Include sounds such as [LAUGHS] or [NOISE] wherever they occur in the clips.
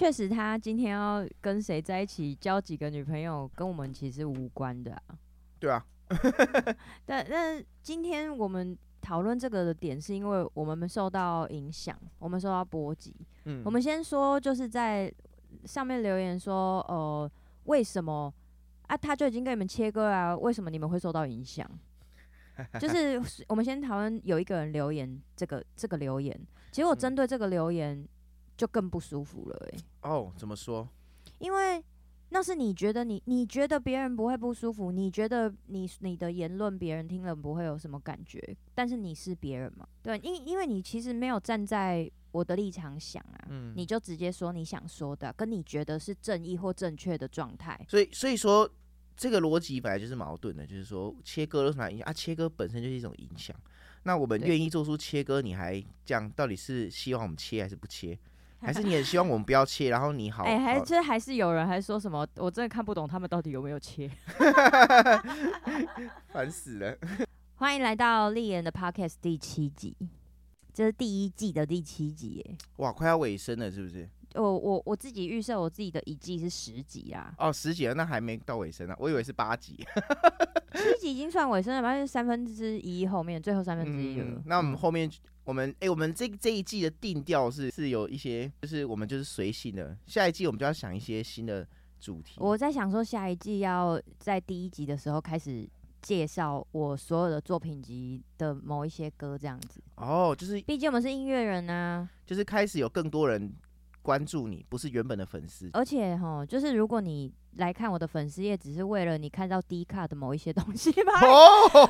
确实他今天要跟谁在一起，交几个女朋友，跟我们其实无关的啊。对啊。[LAUGHS] 但但今天我们讨论这个的点，是因为我们受到影响，我们受到波及。嗯，我们先说，就是在上面留言说，呃，为什么啊？他就已经跟你们切割啊，为什么你们会受到影响？[LAUGHS] 就是我们先讨论有一个人留言这个这个留言，其实我针对这个留言就更不舒服了，欸。哎，哦，怎么说？因为那是你觉得你你觉得别人不会不舒服，你觉得你你的言论别人听了不会有什么感觉，但是你是别人嘛？对，因因为你其实没有站在我的立场想啊，嗯，你就直接说你想说的，跟你觉得是正义或正确的状态。所以所以说。这个逻辑本来就是矛盾的，就是说切割有什么影响啊？切割本身就是一种影响。那我们愿意做出切割，你还这样，到底是希望我们切还是不切？[LAUGHS] 还是你也希望我们不要切？然后你好，哎、欸，还这还是有人还说什么？我真的看不懂他们到底有没有切，[LAUGHS] 烦死了。欢迎来到丽妍的 Podcast 第七集，这是第一季的第七集，哎，哇，快要尾声了，是不是？我我我自己预设我自己的一季是十集啊。哦，十集了，那还没到尾声呢，我以为是八集。[LAUGHS] 七集已经算尾声了，反正三分之一后面，最后三分之一了。嗯、那我们后面，嗯、我们哎、欸，我们这这一季的定调是是有一些，就是我们就是随性的。下一季我们就要想一些新的主题。我在想说，下一季要在第一集的时候开始介绍我所有的作品集的某一些歌，这样子。哦，就是毕竟我们是音乐人啊，就是开始有更多人。关注你不是原本的粉丝，而且哈，就是如果你来看我的粉丝页，只是为了你看到 D 卡的某一些东西吧，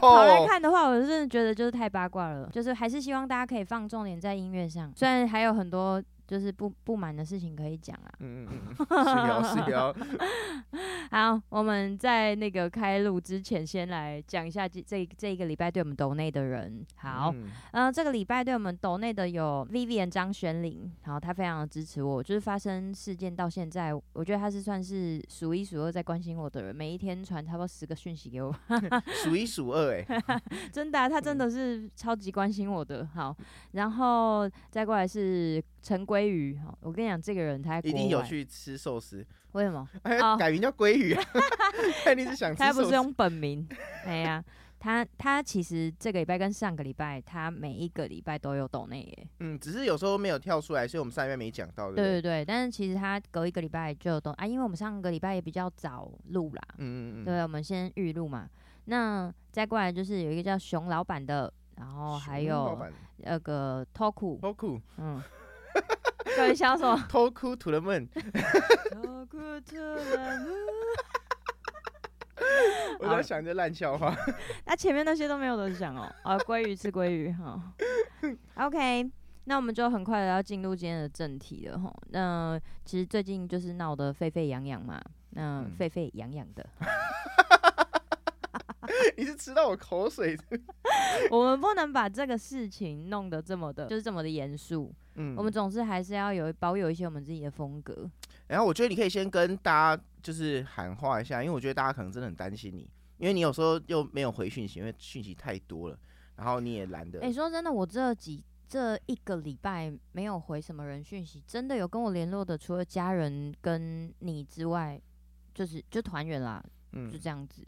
跑来看的话，我真的觉得就是太八卦了。就是还是希望大家可以放重点在音乐上，虽然还有很多。就是不不满的事情可以讲啊，嗯嗯嗯，是聊是聊。[LAUGHS] 好，我们在那个开录之前，先来讲一下这这这一个礼拜对我们抖内的人。好，嗯，呃，这个礼拜对我们抖内的有 Vivian 张玄灵，然后他非常的支持我，就是发生事件到现在，我觉得他是算是数一数二在关心我的人，每一天传差不多十个讯息给我，[LAUGHS] 数一数二哎，[LAUGHS] 真的，啊，他真的是超级关心我的。好，然后再过来是。陈鲑鱼，我跟你讲，这个人他一定有去吃寿司。为什么？[LAUGHS] 哎，改名叫鲑鱼啊？[LAUGHS] 肯定是想吃。他不是用本名。哎呀，他他其实这个礼拜跟上个礼拜，他每一个礼拜都有抖内耶。嗯，只是有时候没有跳出来，所以我们上礼拜没讲到。对对对，但是其实他隔一个礼拜就有抖啊，因为我们上个礼拜也比较早录啦。嗯嗯嗯。对，我们先预录嘛。那再过来就是有一个叫熊老板的，然后还有那个 Toku。Toku。嗯。各位小手，偷哭吐了闷。[LAUGHS] 我在想这烂笑话。那前面那些都没有得讲哦。啊，鲑鱼吃鲑鱼哈。OK，那我们就很快的要进入今天的正题了哈。那其实最近就是闹得沸沸扬扬嘛，那沸沸扬扬的。你是吃到我口水？[LAUGHS] 我们不能把这个事情弄得这么的，就是这么的严肃。嗯，我们总是还是要有保有一些我们自己的风格。然后我觉得你可以先跟大家就是喊话一下，因为我觉得大家可能真的很担心你，因为你有时候又没有回讯息，因为讯息太多了，然后你也懒得。哎，说真的，我这几这一个礼拜没有回什么人讯息，真的有跟我联络的，除了家人跟你之外，就是就团员啦，嗯，就这样子。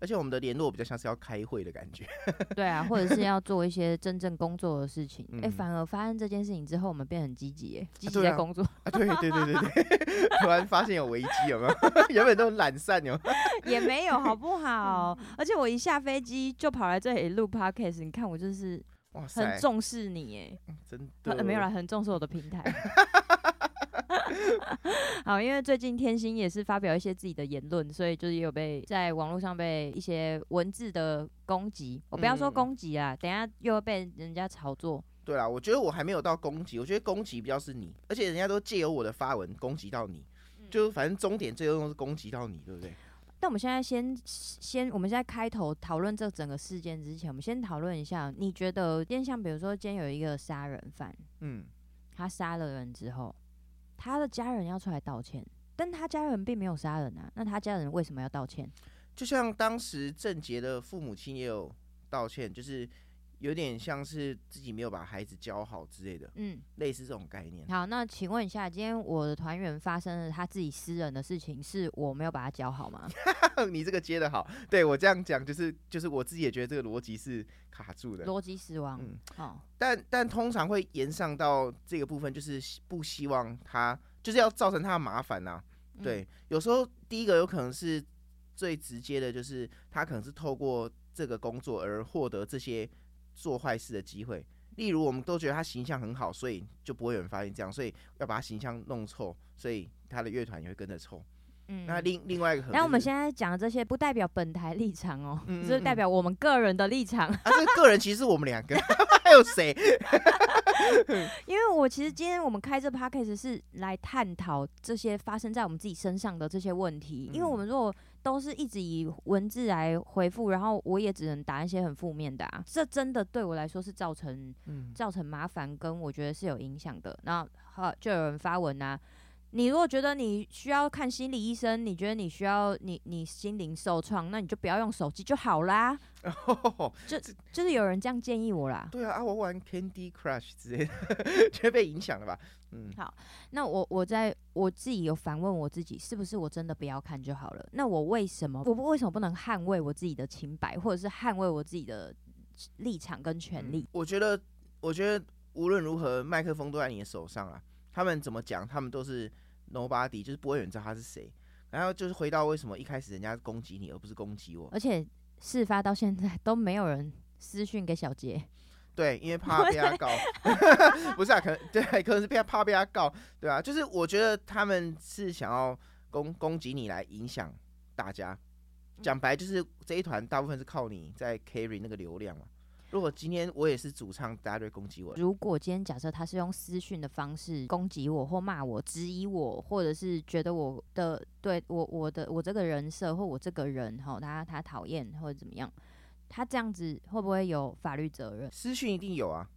而且我们的联络比较像是要开会的感觉，[LAUGHS] 对啊，或者是要做一些真正工作的事情。哎、嗯欸，反而发生这件事情之后，我们变很积极，哎，积极在工作。啊，对对对对对，[LAUGHS] 突然发现有危机，有没有？[LAUGHS] 原本都很懒散，有？也没有，好不好？而且我一下飞机就跑来这里录 podcast，你看我就是哇很重视你，哎，真的没有啦，很重视我的平台。[LAUGHS] 好，因为最近天心也是发表一些自己的言论，所以就是也有被在网络上被一些文字的攻击。我不要说攻击啊，嗯、等下又要被人家炒作。对啊，我觉得我还没有到攻击，我觉得攻击比较是你，而且人家都借由我的发文攻击到你，就反正终点最终是攻击到你，对不对？那我们现在先先，我们现在开头讨论这整个事件之前，我们先讨论一下，你觉得今天像比如说今天有一个杀人犯，嗯，他杀了人之后。他的家人要出来道歉，但他家人并没有杀人啊，那他家人为什么要道歉？就像当时郑杰的父母亲也有道歉，就是有点像是自己没有把孩子教好之类的，嗯，类似这种概念。好，那请问一下，今天我的团员发生了他自己私人的事情，是我没有把他教好吗？[LAUGHS] 你这个接的好，对我这样讲就是就是我自己也觉得这个逻辑是卡住的，逻辑死亡。嗯，好，但但通常会延上到这个部分，就是不希望他就是要造成他的麻烦呐、啊。对，有时候第一个有可能是最直接的，就是他可能是透过这个工作而获得这些。做坏事的机会，例如我们都觉得他形象很好，所以就不会有人发现这样，所以要把他形象弄臭，所以他的乐团也会跟着臭。嗯，那另另外一个，那我们现在讲的这些不代表本台立场哦，嗯嗯嗯，就是代表我们个人的立场。啊，这个个人其实是我们两个，[LAUGHS] 还有谁？[LAUGHS] 因为我其实今天我们开这 podcast 是来探讨这些发生在我们自己身上的这些问题，因为我们如果。都是一直以文字来回复，然后我也只能打一些很负面的啊，这真的对我来说是造成、嗯、造成麻烦，跟我觉得是有影响的。然后好就有人发文啊。你如果觉得你需要看心理医生，你觉得你需要你你心灵受创，那你就不要用手机就好啦。[LAUGHS] Oh, 就就是有人这样建议我啦。对啊，啊我玩 Candy Crush 之类的，[LAUGHS] 就被影响了吧？嗯，好，那我我在我自己有反问我自己，是不是我真的不要看就好了？那我为什么我为什么不能捍卫我自己的清白，或者是捍卫我自己的立场跟权利？嗯，我觉得，我觉得无论如何，麦克风都在你的手上啊。他们怎么讲？他们都是 nobody，就是不会有人知道他是谁。然后就是回到为什么一开始人家攻击你，而不是攻击我。而且事发到现在都没有人私讯给小杰。对，因为 [LAUGHS] 怕被他告。[LAUGHS] 不是啊，可能对，可能是被他怕被他告，对啊，就是我觉得他们是想要攻攻击你来影响大家。讲白就是这一团大部分是靠你在 carry 那个流量嘛。如果今天我也是主唱，大家都会攻击我。如果今天假设他是用私讯的方式攻击我或骂我、质疑我，或者是觉得我的对我我的我这个人设或我这个人哈，他他讨厌或者怎么样，他这样子会不会有法律责任？私讯一定有啊，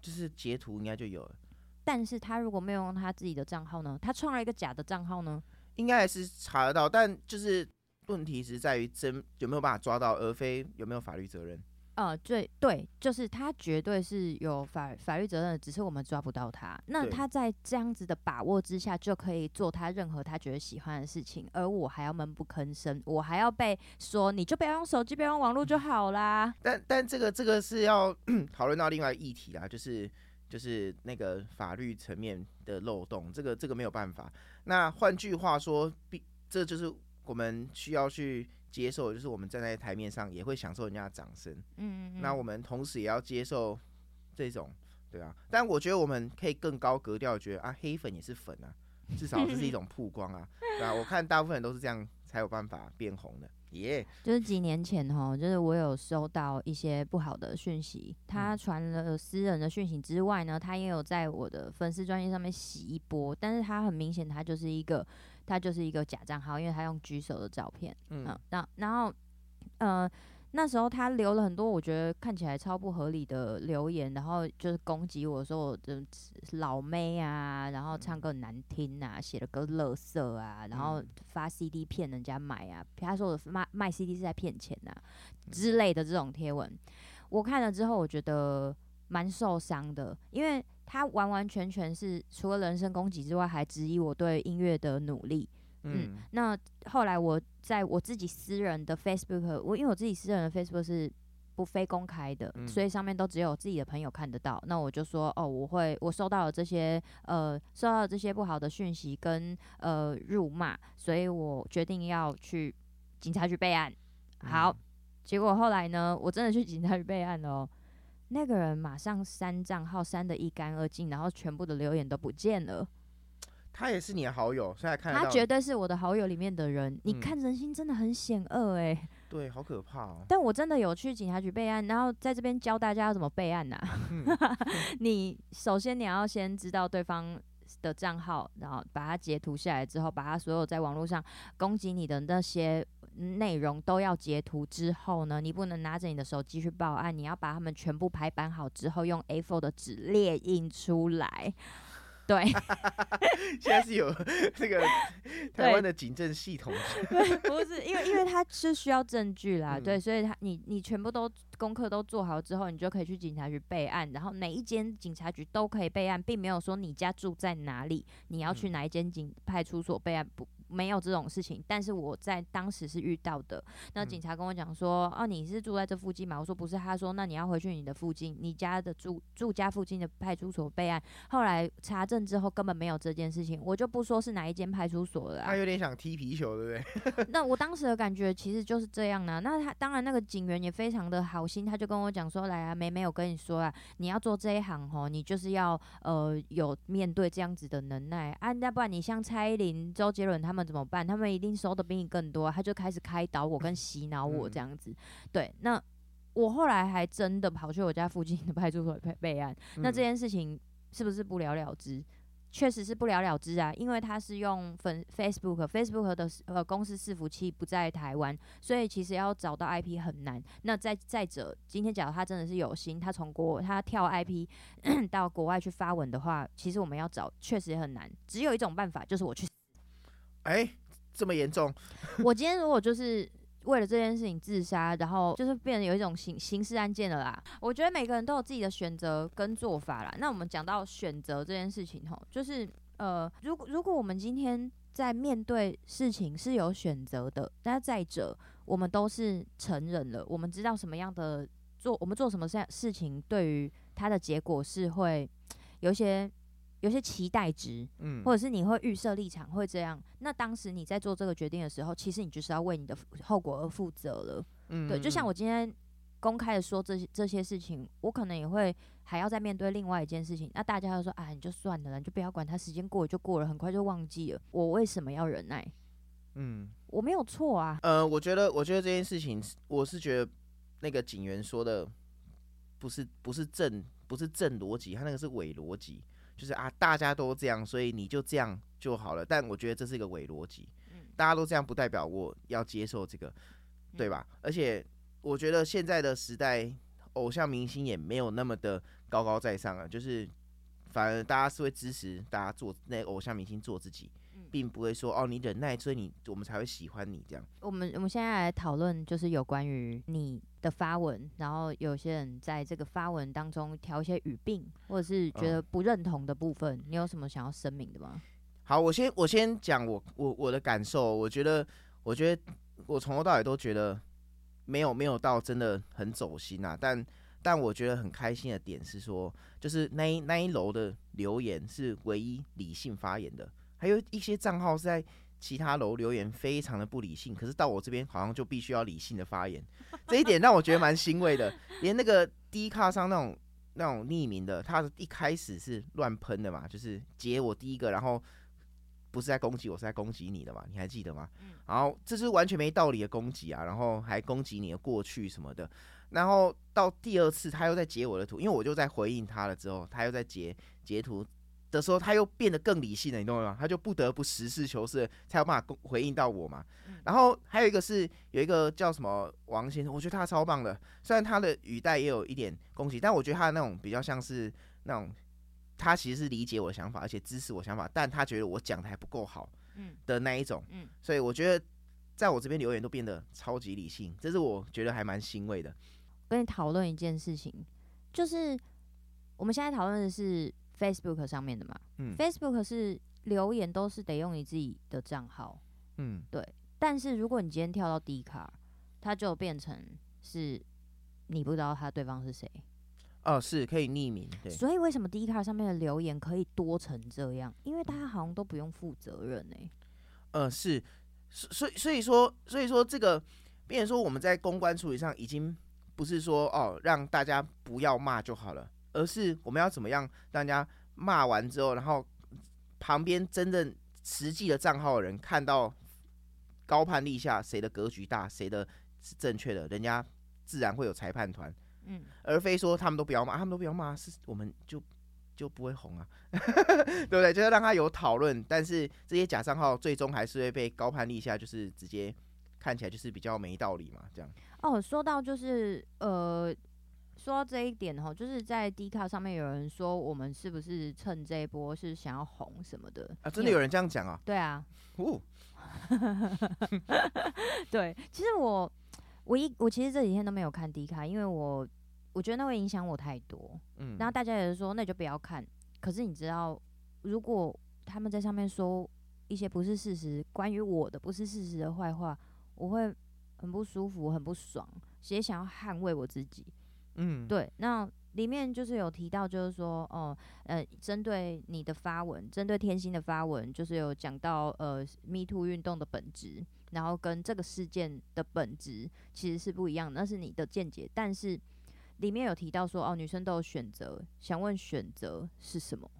就是截图应该就有了。但是他如果没有用他自己的账号呢？他创了一个假的账号呢？应该还是查得到，但就是问题是在于真有没有办法抓到，而非有没有法律责任。呃，对对，就是他绝对是有法法律责任的，只是我们抓不到他。那他在这样子的把握之下，就可以做他任何他觉得喜欢的事情，而我还要闷不吭声，我还要被说你就不要用手机，不要用网络就好啦。[LAUGHS] 但但这个这个是要 [CLEARS THROAT] 讨论到另外议题啊，就是就是那个法律层面的漏洞，这个这个没有办法。那换句话说，必这就是我们需要去。接受，就是我们站在台面上也会享受人家的掌声，嗯，嗯，嗯，那我们同时也要接受这种，对啊。但我觉得我们可以更高格调，觉得啊，黑粉也是粉啊，至少这是一种 [LAUGHS] 曝光啊，对啊。我看大部分人都是这样才有办法变红的，耶、yeah。就是几年前哈，就是我有收到一些不好的讯息，他传了私人的讯息之外呢，他也有在我的粉丝专业上面洗一波，但是他很明显，他就是一个。他就是一个假账号，因为他用举手的照片，嗯，那然后，呃，那时候他留了很多我觉得看起来超不合理的留言，然后就是攻击我说我的老妹啊，然后唱歌难听啊，写的歌垃圾啊，然后发 CD 骗人家买啊，他说我卖卖 CD 是在骗钱啊之类的这种贴文，我看了之后我觉得蛮受伤的，因为。他完完全全是除了人身攻击之外，还质疑我对音乐的努力。嗯，嗯，那后来我在我自己私人的 Facebook，我因为我自己私人的 Facebook 是不非公开的，嗯，所以上面都只有自己的朋友看得到。那我就说，哦，我会我收到了这些呃，收到了这些不好的讯息跟呃辱骂，所以我决定要去警察局备案。好，嗯，结果后来呢，我真的去警察局备案了喔。那个人马上删账号，删的一干二净，然后全部的留言都不见了。他也是你的好友，现在看他绝对是我的好友里面的人。嗯、你看人心真的很险恶哎。[LAUGHS] 对，好可怕哦。但我真的有去警察局备案，然后在这边教大家要怎么备案呐、啊。嗯、[LAUGHS] 你首先你要先知道对方的账号，然后把它截图下来之后，把他所有在网络上攻击你的那些。内容都要截图之后呢，你不能拿着你的手机去报案，你要把他们全部排版好之后，用 A4 的纸列印出来。对，[LAUGHS] 现在是有 [LAUGHS] 这个台湾的警政系统 [LAUGHS] 不是因为因为他是需要证据啦，嗯、对，所以他你你全部都功课都做好之后，你就可以去警察局备案，然后哪一间警察局都可以备案，并没有说你家住在哪里，你要去哪一间警派出所备案不。没有这种事情，但是我在当时是遇到的。那警察跟我讲说：“哦、你是住在这附近吗？”我说：“不是。”他说：“那你要回去你的附近，你家的住住家附近的派出所备案。”后来查证之后，根本没有这件事情。我就不说是哪一间派出所了。他有点想踢皮球，对不对？[LAUGHS] 那我当时的感觉其实就是这样呢。那他当然那个警员也非常的好心，他就跟我讲说：“来啊，梅梅，我跟你说啊，你要做这一行哦，你就是要呃有面对这样子的能耐啊，要不然你像蔡依林、周杰伦他们怎么办？他们一定收的比你更多，他就开始开导我跟洗脑我这样子。嗯、对，那我后来还真的跑去我家附近的派出所备备案。嗯、那这件事情是不是不了了之？确实是不了了之啊，因为他是用粉 Facebook，Facebook 的呃公司伺服器不在台湾，所以其实要找到 IP 很难。那再再者，今天假如他真的是有心，他从国他跳 IP [COUGHS] 到国外去发文的话，其实我们要找确实也很难。只有一种办法，就是我去。哎、这么严重？我今天如果就是为了这件事情自杀，然后就是变成有一种刑刑事案件了啦。我觉得每个人都有自己的选择跟做法啦。那我们讲到选择这件事情吼，就是呃，如果如果我们今天在面对事情是有选择的，那再者，我们都是成人了，我们知道什么样的做，我们做什么事事情，对于他的结果是会有一些。有些期待值，嗯，或者是你会预设立场会这样，那当时你在做这个决定的时候，其实你就是要为你的后果而负责了，嗯，对，就像我今天公开的说这些这些事情，我可能也会还要再面对另外一件事情，那大家就说，啊，你就算了，你就不要管他，时间过了就过了，很快就忘记了，我为什么要忍耐？嗯，我没有错啊，呃，我觉得，我觉得这件事情，我是觉得那个警员说的不是不是正不是正逻辑，他那个是伪逻辑。就是啊，大家都这样，所以你就这样就好了。但我觉得这是一个伪逻辑。大家都这样不代表我要接受这个，对吧？而且我觉得现在的时代，偶像明星也没有那么的高高在上了。就是反而大家是会支持大家做那偶像明星做自己。并不会说哦，你忍耐，所以你我们才会喜欢你这样。我们我们现在来讨论，就是有关于你的发文，然后有些人在这个发文当中挑一些语病，或者是觉得不认同的部分，嗯、你有什么想要声明的吗？好，我先我先讲我我我的感受。我觉得我觉得我从头到尾都觉得没有没有到真的很走心啊。但但我觉得很开心的点是说，就是那一那一楼的留言是唯一理性发言的。还有一些账号是在其他楼留言，非常的不理性，可是到我这边好像就必须要理性的发言，[LAUGHS] 这一点让我觉得蛮欣慰的。[LAUGHS] 连那个低卡上那种那种匿名的，他一开始是乱喷的嘛，就是截我第一个，然后不是在攻击我，是在攻击你的嘛，你还记得吗？然后这是完全没道理的攻击啊，然后还攻击你的过去什么的，然后到第二次他又在截我的图，因为我就在回应他了之后，他又在截截图。的时候，他又变得更理性了，你懂吗？他就不得不实事求是，才有办法回应到我嘛。然后还有一个是有一个叫什么王先生，我觉得他超棒的。虽然他的语带也有一点攻击，但我觉得他的那种比较像是那种，他其实是理解我的想法，而且支持我想法，但他觉得我讲的还不够好，的那一种。嗯所以我觉得在我这边留言都变得超级理性，这是我觉得还蛮欣慰的。跟你讨论一件事情，就是我们现在讨论的是。Facebook 上面的嘛，嗯，Facebook 是留言都是得用你自己的账号，嗯，对。但是如果你今天跳到 D 卡，它就变成是你不知道他对方是谁，哦，是可以匿名，对。所以为什么 D 卡上面的留言可以多成这样？因为大家好像都不用负责任呢、欸。呃，是，所以所以说所以说这个，变成说我们在公关处理上已经不是说哦让大家不要骂就好了。而是我们要怎么样让大家骂完之后，然后旁边真正实际的账号的人看到高攀立下，谁的格局大，谁的是正确的，人家自然会有裁判团，嗯，而非说他们都不要骂，他们都不要骂，是我们就就不会红啊，对不对？就是让他有讨论，但是这些假账号最终还是会被高攀立下，就是直接看起来就是比较没道理嘛，这样。哦，说到就是呃。说到这一点哈，就是在 D 卡上面有人说，我们是不是趁这一波是想要红什么的啊？真的有人这样讲啊？对啊，哦，[LAUGHS] 对，其实我我一我其实这几天都没有看 D 卡，因为我我觉得那会影响我太多。嗯，然后大家也是说，那就不要看。可是你知道，如果他们在上面说一些不是事实，关于我的不是事实的坏话，我会很不舒服，很不爽，也想要捍卫我自己。嗯，对，那。里面就是有提到，就是说，哦，呃，针对你的发文，针对天心的发文，就是有讲到，呃，Me Too 运动的本质，然后跟这个事件的本质其实是不一样的，那是你的见解。但是里面有提到说，哦，女生都有选择，想问选择是什么？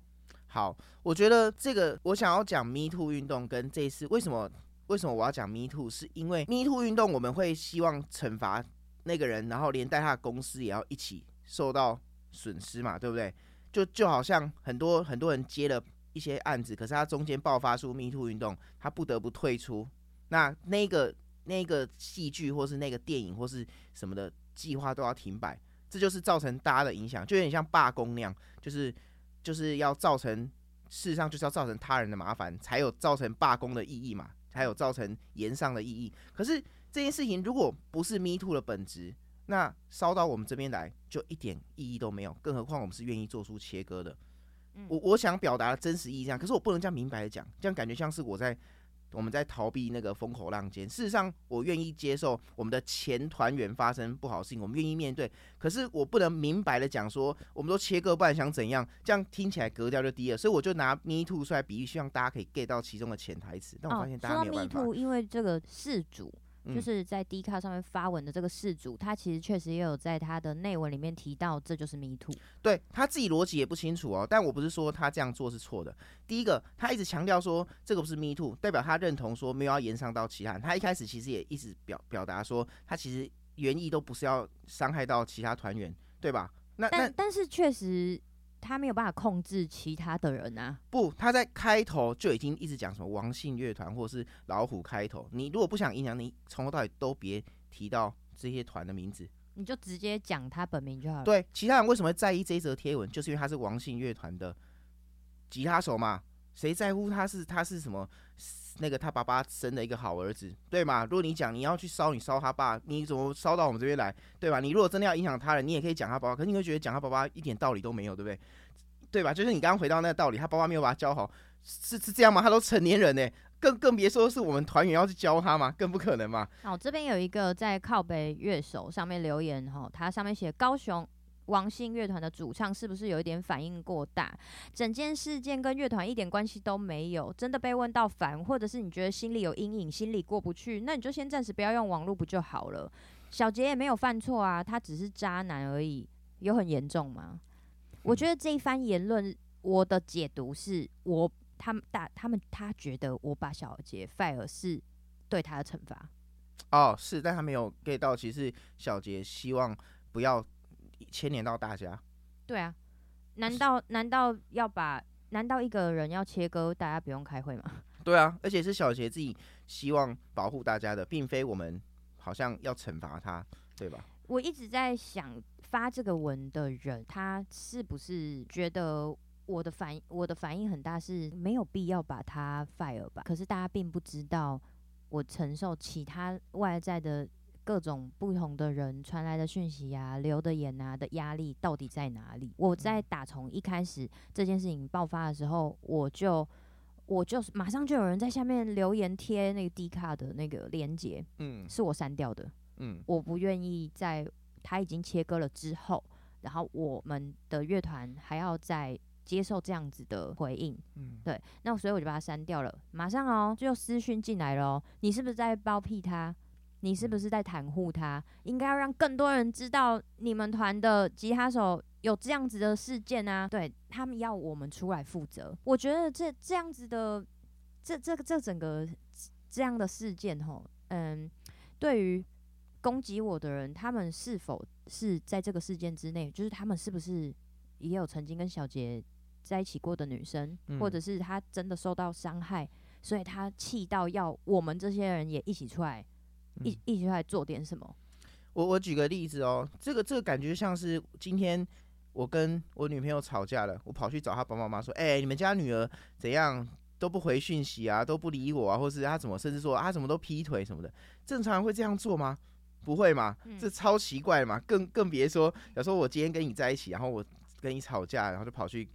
好，我觉得这个我想要讲 Me Too 运动跟这一次为什么为什么我要讲 Me Too，是因为 Me Too 运动我们会希望惩罚那个人，然后连带他的公司也要一起受到。损失嘛，对不对？就就好像很多很多人接了一些案子，可是他中间爆发出 Me Too 运动，他不得不退出。那那个那个戏剧或是那个电影或是什么的计划都要停摆，这就是造成大家的影响，就有点像罢工那样，就是就是要造成事实上就是要造成他人的麻烦，才有造成罢工的意义嘛，才有造成炎上的意义。可是这件事情如果不是 Me Too 的本质，那烧到我们这边来，就一点意义都没有。更何况我们是愿意做出切割的。嗯、我我想表达的真实意义这样，可是我不能这样明白的讲，这样感觉像是我在我们在逃避那个风口浪尖。事实上，我愿意接受我们的前团员发生不好的事情，我们愿意面对。可是我不能明白的讲说，我们都切割，不然想怎样？这样听起来格调就低了。所以我就拿 Me Too 出来比喻，希望大家可以 get 到其中的潜台词。但我发现大家没有办法。哦、Me Too，因为这个事主。就是在 D 卡上面发文的这个事主，他其实确实也有在他的内文里面提到，这就是 Me Too。对，他自己逻辑也不清楚哦，但我不是说他这样做是错的。第一个，他一直强调说这个不是 Me Too，代表他认同说没有要延上到其他人。他一开始其实也一直表表达说，他其实原意都不是要伤害到其他团员，对吧？那但但是确实。他没有办法控制其他的人啊！不，他在开头就已经一直讲什么王姓乐团或是老虎开头。你如果不想影响，你从头到尾都别提到这些团的名字，你就直接讲他本名就好了。对，其他人为什么会在意这一则贴文？就是因为他是王姓乐团的吉他手嘛。谁在乎他是他是什么？那个他爸爸生的一个好儿子，对吗？如果你讲你要去烧，你烧他爸，你怎么烧到我们这边来，对吧？你如果真的要影响他人，你也可以讲他爸爸，可是你会觉得讲他爸爸一点道理都没有，对不对？对吧？就是你刚刚回到那个道理，他爸爸没有把他教好，是是这样吗？他都成年人呢，更更别说是我们团员要去教他嘛，更不可能嘛。好，这边有一个在靠北乐手上面留言哈，他上面写高雄王姓乐团的主唱是不是有一点反应过大？整件事件跟乐团一点关系都没有，真的被问到烦，或者是你觉得心里有阴影，心里过不去，那你就先暂时不要用网络不就好了？小杰也没有犯错啊，他只是渣男而已，有很严重吗？我觉得这一番言论，我的解读是我他们大他们他觉得我把小杰 fire 是对他的惩罚。哦，是，但他没有 get 到，其实小杰希望不要牵连到大家。对啊，难道难道要把难道一个人要切割，大家不用开会吗？[LAUGHS] 对啊，而且是小杰自己希望保护大家的，并非我们好像要惩罚他，对吧？我一直在想。发这个文的人，他是不是觉得我的反应，我的反应很大，是没有必要把他 fire 吧？可是大家并不知道，我承受其他外在的各种不同的人传来的讯息啊、留的言啊的压力到底在哪里？我在打从一开始这件事情爆发的时候，我就我就马上就有人在下面留言贴那个 D 卡的那个链接，嗯，是我删掉的，嗯，我不愿意在。他已经切割了之后，然后我们的乐团还要再接受这样子的回应，嗯，对，那所以我就把它删掉了。马上哦，就私讯进来了，你是不是在包庇他？你是不是在袒护他？应该要让更多人知道你们团的吉他手有这样子的事件啊！对，他们要我们出来负责。我觉得这这样子的，这这个这整个这样的事件吼，嗯，对于。攻击我的人，他们是否是在这个事件之内？就是他们是不是也有曾经跟小杰在一起过的女生，嗯、或者是他真的受到伤害，所以他气到要我们这些人也一起出来，嗯、一一起出来做点什么？我我举个例子哦，这个这个感觉像是今天我跟我女朋友吵架了，我跑去找她爸爸妈妈说：“哎、欸，你们家女儿怎样？都不回讯息啊，都不理我啊，或是她怎么甚至说啊怎么都劈腿什么的，正常人会这样做吗？不会嘛，这超奇怪嘛，更更别说，假如说我今天跟你在一起，然后我跟你吵架，然后就跑去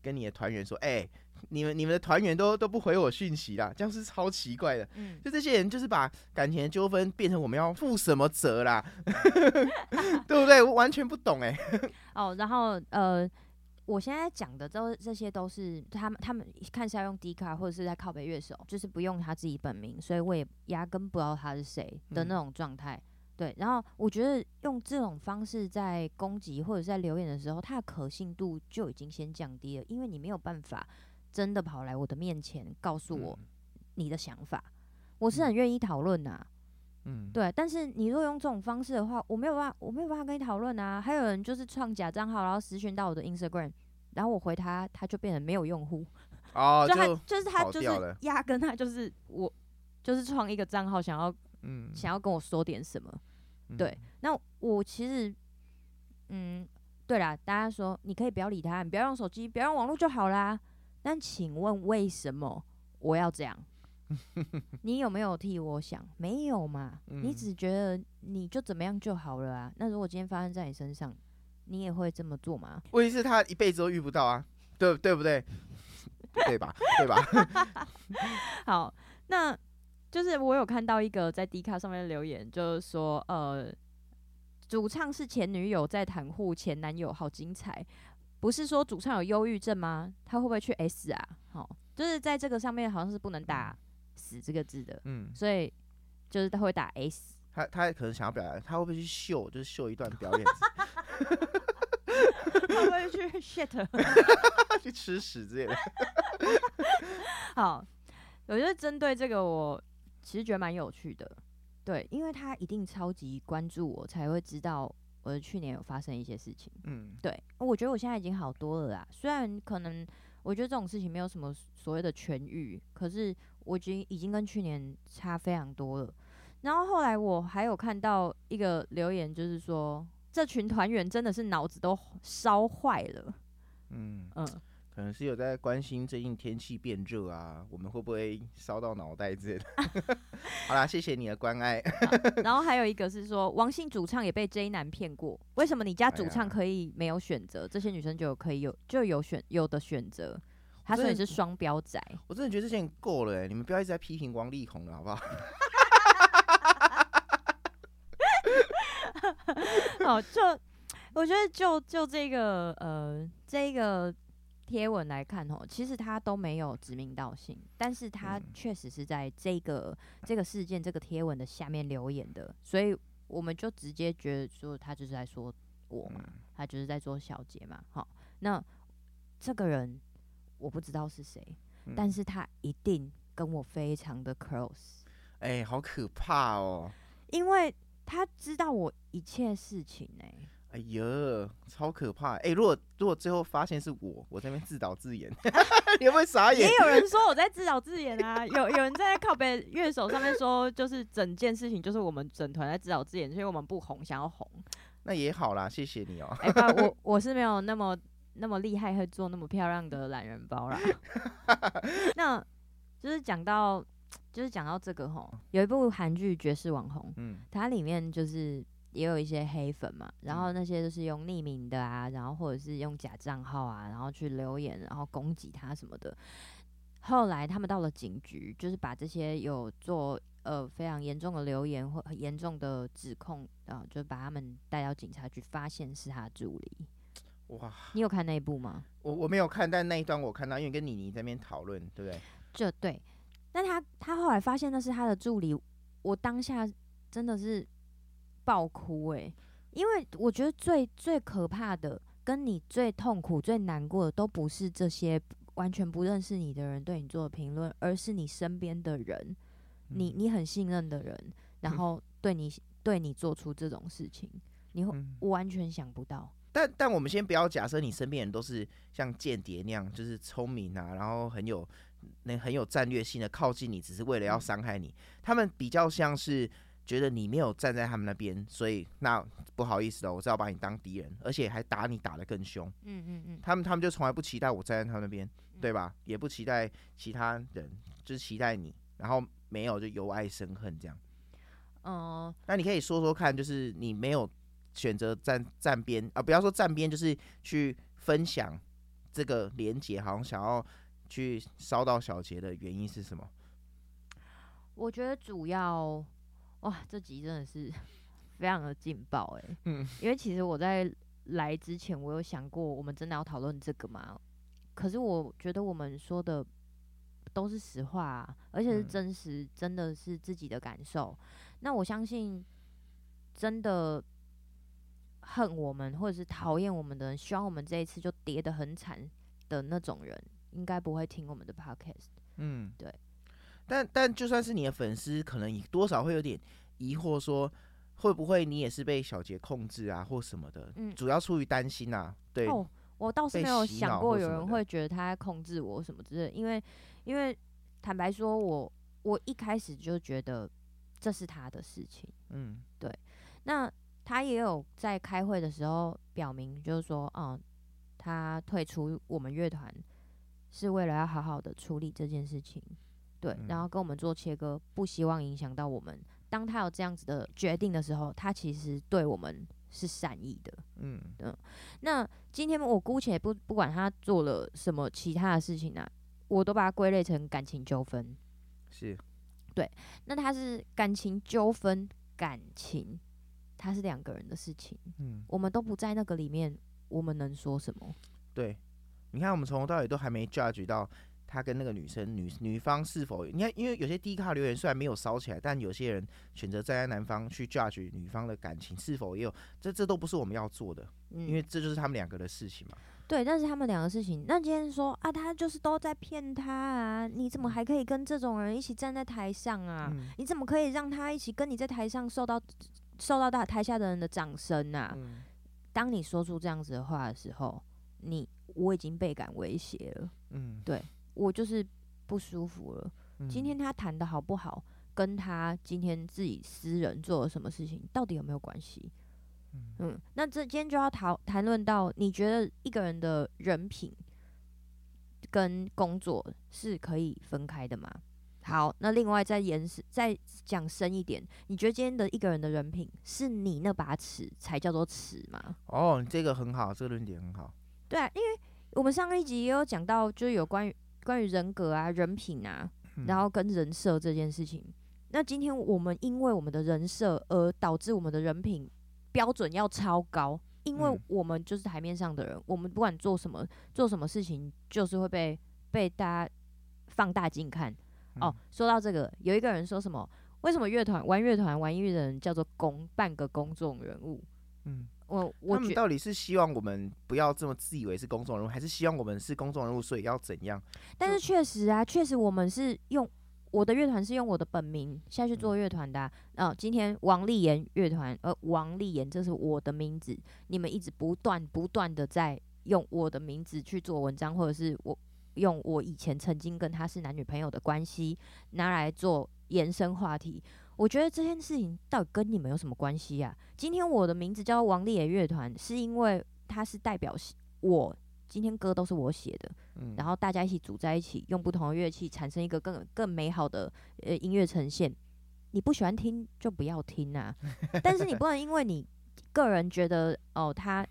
跟你的团员说，哎、欸。你们你们的团员都都不回我讯息啦，这样是超奇怪的。嗯，就这些人就是把感情的纠纷变成我们要负什么责啦，[LAUGHS] 对不对？我完全不懂哎。[LAUGHS] 哦，然后呃，我现在讲的都这些都是他们他们看是要用 D 卡或者是在靠北乐手，就是不用他自己本名，所以我也压根不知道他是谁的那种状态。嗯、对，然后我觉得用这种方式在攻击或者在留言的时候，它的可信度就已经先降低了，因为你没有办法。真的跑来我的面前告诉我你的想法，嗯、我是很愿意讨论呐。嗯，对。但是你如果用这种方式的话，我没有办法，我没有办法跟你讨论啊。还有人就是创假账号，然后私讯到我的 Instagram，然后我回他，他就变成没有用户。哦，[LAUGHS] 就他就是他就是压根他就是我就是创一个账号，想要嗯想要跟我说点什么。嗯、对，那我其实嗯，对啦，大家说你可以不要理他，你不要用手机，不要用网络就好啦。但请问为什么我要这样？[LAUGHS] 你有没有替我想？没有嘛？嗯、你只觉得你就怎么样就好了啊？那如果今天发生在你身上，你也会这么做吗？问题是他一辈子都遇不到啊，对对不对？[LAUGHS] 对吧？对吧？[LAUGHS] 好，那就是我有看到一个在 D 卡上面的留言，就是说，呃，主唱是前女友在袒护前男友，好精彩。不是说主唱有忧郁症吗？他会不会去 S 啊？好，就是在这个上面好像是不能打“死”这个字的，嗯，所以就是他会打 S。他他可能想要表达，他会不会去秀，就是秀一段表演？他会不会去 shit，[LAUGHS] 去吃屎之类的？[LAUGHS] 好，我觉得针对这个，我其实觉得蛮有趣的，对，因为他一定超级关注我，才会知道。我去年有发生一些事情，嗯，对，我觉得我现在已经好多了啦。虽然可能我觉得这种事情没有什么所谓的痊愈，可是我已经已经跟去年差非常多了。然后后来我还有看到一个留言，就是说这群团员真的是脑子都烧坏了，嗯嗯。嗯可能是有在关心最近天气变热啊，我们会不会烧到脑袋之类的？[LAUGHS] 好啦，谢谢你的关爱。然后还有一个是说，王姓主唱也被 J 男骗过，为什么你家主唱可以没有选择，哎、这些女生就可以有就有选有的选择？他说你是双标仔，我真的觉得这些够了哎，你们不要一直在批评王力宏了，好不好？[LAUGHS] 好，就我觉得就就这个呃这个。贴文来看哦，其实他都没有指名道姓，但是他确实是在这个这个事件这个贴文的下面留言的，所以我们就直接觉得说他就是在说我嘛，他就是在说小杰嘛。好，那这个人我不知道是谁，但是他一定跟我非常的 close。哎，好可怕哦，因为他知道我一切事情哎。哎呀，超可怕！哎、欸，如果如果最后发现是我，我在那边自导自演，[LAUGHS] 你会不会傻眼？也有人说我在自导自演啊，有有人在靠北乐手上面说，就是整件事情就是我们整团在自导自演，所以我们不红，想要红。那也好啦，谢谢你哦、喔。哎、欸，我 [LAUGHS] 我是没有那么那么厉害，会做那么漂亮的懒人包啦。[LAUGHS] 那就是讲到，就是讲到这个吼，有一部韩剧《绝世网红》，嗯，它里面就是。也有一些黑粉嘛，然后那些就是用匿名的啊，然后或者是用假账号啊，然后去留言，然后攻击他什么的。后来他们到了警局，就是把这些有做呃非常严重的留言或严重的指控啊、呃，就把他们带到警察局，发现是他助理。哇，你有看那一部吗？我我没有看，但那一段我看到，因为跟妮妮在那边讨论，对不对？就对，但他他后来发现那是他的助理，我当下真的是。爆哭诶、欸，因为我觉得最最可怕的，跟你最痛苦、最难过的，都不是这些完全不认识你的人对你做的评论，而是你身边的人，你你很信任的人，然后 [LAUGHS] 对你对你做出这种事情，你会完全想不到。但但我们先不要假设你身边人都是像间谍那样，就是聪明啊，然后很有那很有战略性的靠近你，只是为了要伤害你。他们比较像是。觉得你没有站在他们那边，所以那不好意思了，我是要把你当敌人，而且还打你打得更凶。嗯嗯嗯，他们他们就从来不期待我站在他们那边，对吧？也不期待其他人，就是期待你，然后没有就由爱生恨这样。哦，那你可以说说看，就是你没有选择站站边啊，不要说站边，就是去分享这个连结，好像想要去烧到小杰的原因是什么？我觉得主要。哇，这集真的是 [LAUGHS] 非常的劲爆哎！嗯，因为其实我在来之前，我有想过，我们真的要讨论这个吗？可是我觉得我们说的都是实话啊，而且是真实，真的是自己的感受。那我相信，真的恨我们或者是讨厌我们的人，希望我们这一次就跌得很惨的那种人，应该不会听我们的 podcast。嗯，对。但但就算是你的粉丝，可能也多少会有点疑惑，说会不会你也是被小杰控制啊，或什么的？嗯，主要出于担心啊。对，哦，我倒是没有想过有人会觉得他在控制我什么之类，因为因为坦白说我，我我一开始就觉得这是他的事情。嗯，对。那他也有在开会的时候表明，就是说，嗯，他退出我们乐团是为了要好好的处理这件事情。对，然后跟我们做切割，不希望影响到我们。当他有这样子的决定的时候，他其实对我们是善意的。嗯嗯。那今天我姑且不不管他做了什么其他的事情啊，我都把它归类成感情纠纷。是。对，那他是感情纠纷，感情，他是两个人的事情。嗯。我们都不在那个里面，我们能说什么？对，你看，我们从头到尾都还没 judge 到。他跟那个女生女女方是否？你看，因为有些低卡留言虽然没有烧起来，但有些人选择站在男方去 judge 女方的感情是否也有，这这都不是我们要做的，嗯，因为这就是他们两个的事情嘛。对，但是他们两个事情，那今天说啊，他就是都在骗他啊，你怎么还可以跟这种人一起站在台上啊？嗯，你怎么可以让他一起跟你在台上受到受到大台下的人的掌声啊？嗯，当你说出这样子的话的时候，你我已经倍感威胁了。嗯，对。我就是不舒服了。嗯、今天他谈的好不好，跟他今天自己私人做了什么事情，到底有没有关系？嗯，嗯，那这今天就要讨谈论到，你觉得一个人的人品跟工作是可以分开的吗？好，那另外再延伸，再讲深一点，你觉得今天的一个人的人品是你那把尺才叫做尺吗？哦，你这个很好，这个论点很好。对啊，因为我们上一集也有讲到，就是有关于。关于人格啊、人品啊，然后跟人设这件事情，嗯，那今天我们因为我们的人设而导致我们的人品标准要超高，因为我们就是台面上的人，我们不管做什么做什么事情，就是会被被大家放大镜看。哦，说到这个，有一个人说什么？为什么乐团玩乐团玩音乐的人叫做公半个公众人物？嗯。我我他们到底是希望我们不要这么自以为是公众人物，还是希望我们是公众人物，所以要怎样？但是确实啊，确实我们是用我的乐团是用我的本名下去做乐团的啊。嗯，哦，今天王丽妍乐团，呃，王丽妍这是我的名字，你们一直不断不断的在用我的名字去做文章，或者是我用我以前曾经跟他是男女朋友的关系拿来做延伸话题。我觉得这件事情到底跟你们有什么关系呀？今天我的名字叫王丽野乐团，是因为它是代表我今天歌都是我写的，嗯，然后大家一起组在一起，用不同的乐器产生一个更更美好的呃音乐呈现。你不喜欢听就不要听啊，[LAUGHS] 但是你不能因为你个人觉得哦他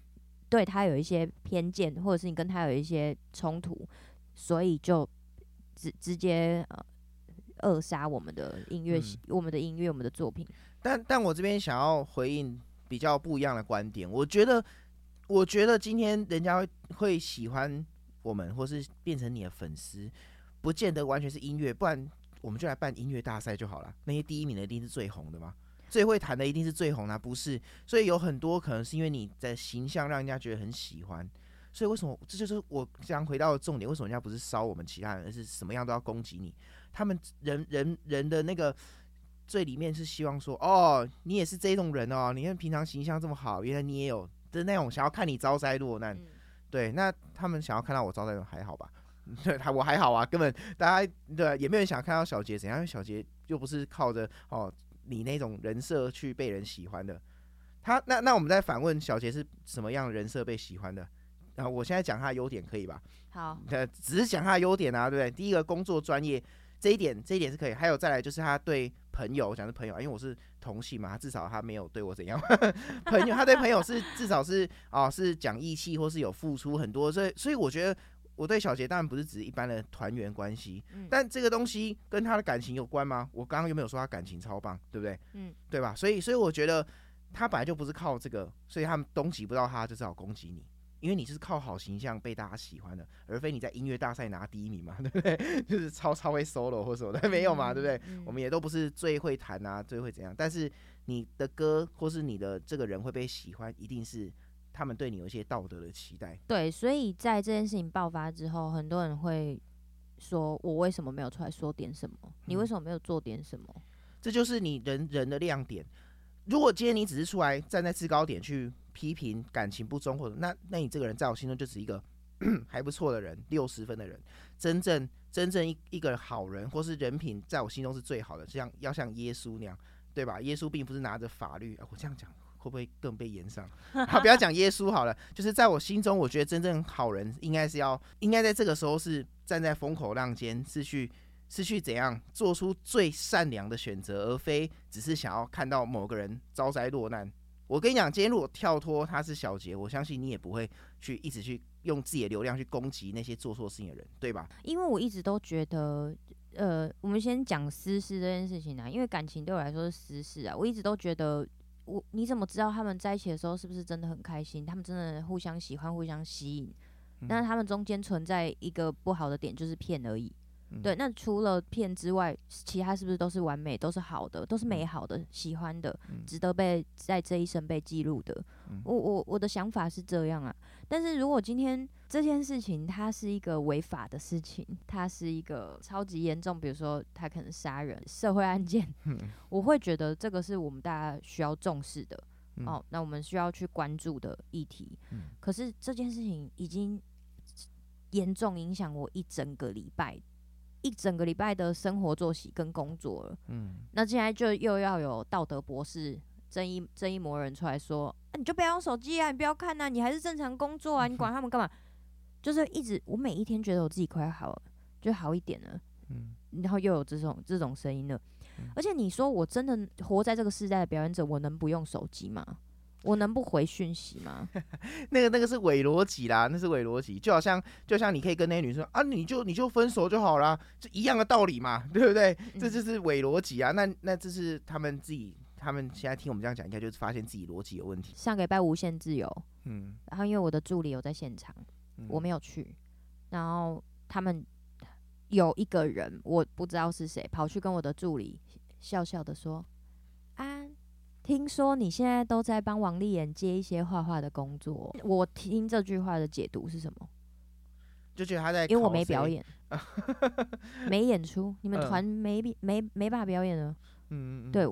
对他有一些偏见，或者是你跟他有一些冲突，所以就直直接呃。扼杀我们的音乐、嗯，我们的音乐，我们的作品。但但我这边想要回应比较不一样的观点。我觉得，我觉得今天人家会会喜欢我们，或是变成你的粉丝，不见得完全是音乐，不然我们就来办音乐大赛就好了。那些第一名的一定是最红的吗？最会弹的一定是最红的，不是？所以有很多可能是因为你的形象让人家觉得很喜欢。所以为什么这就是我想回到的重点？为什么人家不是烧我们其他人，而是什么样都要攻击你？他们人人人的那个最里面是希望说，哦，你也是这种人哦，你看平常形象这么好，原来你也有的那种想要看你遭灾落难，对，那他们想要看到我遭灾落还好吧？[LAUGHS] 对，他我还好啊，根本大家对也没有人想要看到小杰怎样，因为小杰又不是靠着哦你那种人设去被人喜欢的。他那那我们再反问小杰是什么样的人设被喜欢的？然后我现在讲他的优点可以吧？好，只是讲他的优点啊，对不对？第一个工作专业这一点，这一点是可以。还有再来就是他对朋友，讲是朋友，因为我是同性嘛，他至少他没有对我怎样。[LAUGHS] 朋友，他对朋友是至少是啊，是讲义气或是有付出很多，所以所以我觉得我对小杰当然不是指一般的团员关系，嗯，但这个东西跟他的感情有关吗？我刚刚有没有说他感情超棒，对不对？嗯，对吧？所以所以我觉得。他本来就不是靠这个，所以他们攻击不到他，就只好攻击你，因为你是靠好形象被大家喜欢的，而非你在音乐大赛拿第一名嘛，[LAUGHS] 对不对？就是超超会 solo 或什么的，[LAUGHS] 没有嘛，对不对？我们也都不是最会弹啊，最会怎样，但是你的歌或是你的这个人会被喜欢，一定是他们对你有一些道德的期待。对，所以在这件事情爆发之后，很多人会说：“我为什么没有出来说点什么？你为什么没有做点什么？”嗯、这就是你人人的亮点。如果今天你只是出来站在制高点去批评感情不忠，或者那那你这个人在我心中就是一个 [CLEARS THROAT] 还不错的人，六十分的人。真正真正一一个好人，或是人品，在我心中是最好的，像要像耶稣那样，对吧？耶稣并不是拿着法律，啊我这样讲会不会更被严上？[LAUGHS] 好，不要讲耶稣好了，就是在我心中，我觉得真正好人应该是要应该在这个时候是站在风口浪尖，是去。是去怎样做出最善良的选择，而非只是想要看到某个人遭灾落难。我跟你讲，今天如果跳脱他是小杰，我相信你也不会去一直去用自己的流量去攻击那些做错事情的人，对吧？因为我一直都觉得，呃，我们先讲私事这件事情啊，因为感情对我来说是私事啊。我一直都觉得，我你怎么知道他们在一起的时候是不是真的很开心？他们真的互相喜欢、互相吸引？但是他们中间存在一个不好的点，就是骗而已。对，那除了骗之外，其他是不是都是完美，都是好的，都是美好的，喜欢的，值得被在这一生被记录的？我我我的想法是这样啊。但是如果今天这件事情它是一个违法的事情，它是一个超级严重，比如说他可能杀人、社会案件，我会觉得这个是我们大家需要重视的哦。那我们需要去关注的议题。可是这件事情已经严重影响我一整个礼拜。一整个礼拜的生活作息跟工作了，嗯，那现在就又要有道德博士、正义正义魔人出来说，啊，你就不要用手机啊，你不要看呐，你还是正常工作啊，你管 [LAUGHS] 他们干嘛？就是一直，我每一天觉得我自己快要好了，就好一点了，嗯，然后又有这种这种声音了，而且你说我真的活在这个时代的表演者，我能不用手机吗？我能不回讯息吗？[LAUGHS] 那个那个是伪逻辑啦，那是伪逻辑，就好像就像你可以跟那些女生啊，你就你就分手就好啦，就一样的道理嘛，对不对？嗯、这就是伪逻辑啊。那那这是他们自己，他们现在听我们这样讲，应该就是发现自己逻辑有问题。上个礼拜无限自由，嗯，然后因为我的助理有在现场，嗯、我没有去，然后他们有一个人我不知道是谁，跑去跟我的助理笑笑的说啊。听说你现在都在帮王丽妍接一些画画的工作，我听这句话的解读是什么？就觉得他在，因为我没表演，[LAUGHS] 没演出，你们团没没没办法表演了。嗯嗯对，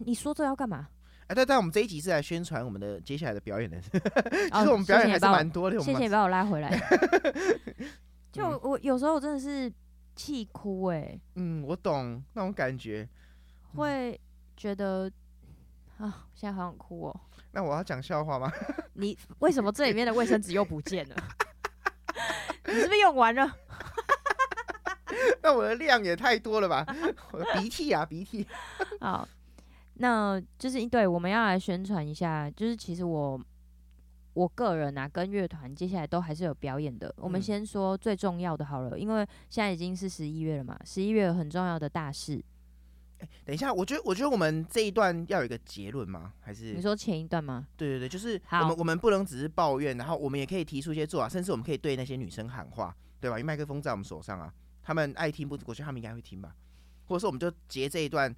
你说这要干嘛？哎，但但我们这一集是来宣传我们的接下来的表演的，其 [LAUGHS] 实我们表演还是蛮多的。谢谢你把我拉回来。[LAUGHS] 就我有时候我真的是气哭哎。嗯，我懂那种感觉，会觉得。啊，现在好想哭哦！那我要讲笑话吗？[LAUGHS] 你为什么这里面的卫生纸又不见了？[LAUGHS] 你是不是用完了？[LAUGHS] 那我的量也太多了吧？我的鼻涕啊，鼻涕。好，那就是对，我们要来宣传一下，就是其实我我个人啊，跟乐团接下来都还是有表演的。嗯、我们先说最重要的好了，因为现在已经是十一月了嘛，十一月有很重要的大事。等一下，我觉得，我觉得我们这一段要有一个结论吗？还是你说前一段吗？对对对，就是我们我们不能只是抱怨，然后我们也可以提出一些做法，甚至我们可以对那些女生喊话，对吧？因为麦克风在我们手上啊，他们爱听不？我觉得他们应该会听吧。或者说，我们就截这一段，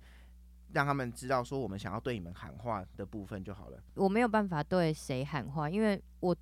让他们知道说我们想要对你们喊话的部分就好了。我没有办法对谁喊话，因为我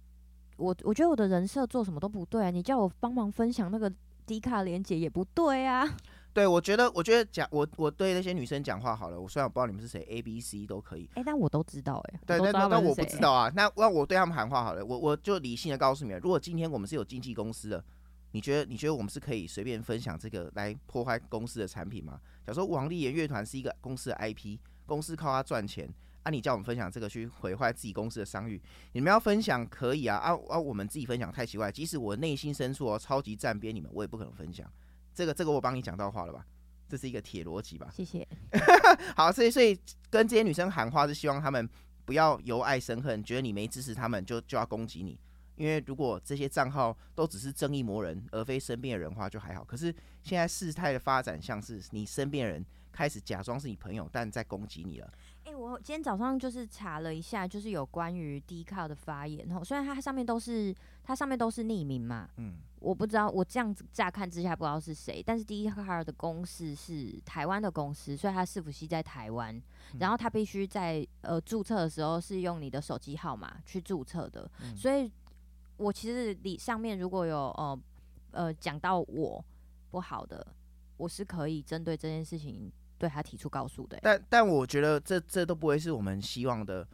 我我觉得我的人设做什么都不对啊！你叫我帮忙分享那个低卡连接也不对啊。对，我觉得，我觉得讲我我对那些女生讲话好了。我虽然我不知道你们是谁，A、B、C 都可以。哎、欸，但我都知道哎、欸。对，那那我不知道啊。那那我对他们喊话好了。我我就理性的告诉你们，如果今天我们是有经纪公司的，你觉得你觉得我们是可以随便分享这个来破坏公司的产品吗？假如说王丽妍乐团是一个公司的 IP，公司靠它赚钱。啊，你叫我们分享这个去毁坏自己公司的商誉，你们要分享可以啊，啊啊，我们自己分享太奇怪。即使我内心深处哦超级站边你们，我也不可能分享。这个这个我帮你讲到话了吧？这是一个铁逻辑吧？谢谢。[LAUGHS] 好，所以所以跟这些女生喊话是希望他们不要由爱生恨，觉得你没支持他们就就要攻击你。因为如果这些账号都只是正义魔人，而非身边的人的话就还好。可是现在事态的发展像是你身边的人开始假装是你朋友，但在攻击你了。哎、欸，我今天早上就是查了一下，就是有关于 Dcard 的发言然后，虽然它上面都是它上面都是匿名嘛，嗯，我不知道我这样子乍看之下不知道是谁，但是 Dcard 的公司是台湾的公司，所以它伺服器在台湾，然后它必须在呃注册的时候是用你的手机号码去注册的，嗯、所以我其实里上面如果有呃呃讲到我不好的，我是可以针对这件事情。对他提出告诉的，但但我觉得这这都不会是我们希望的，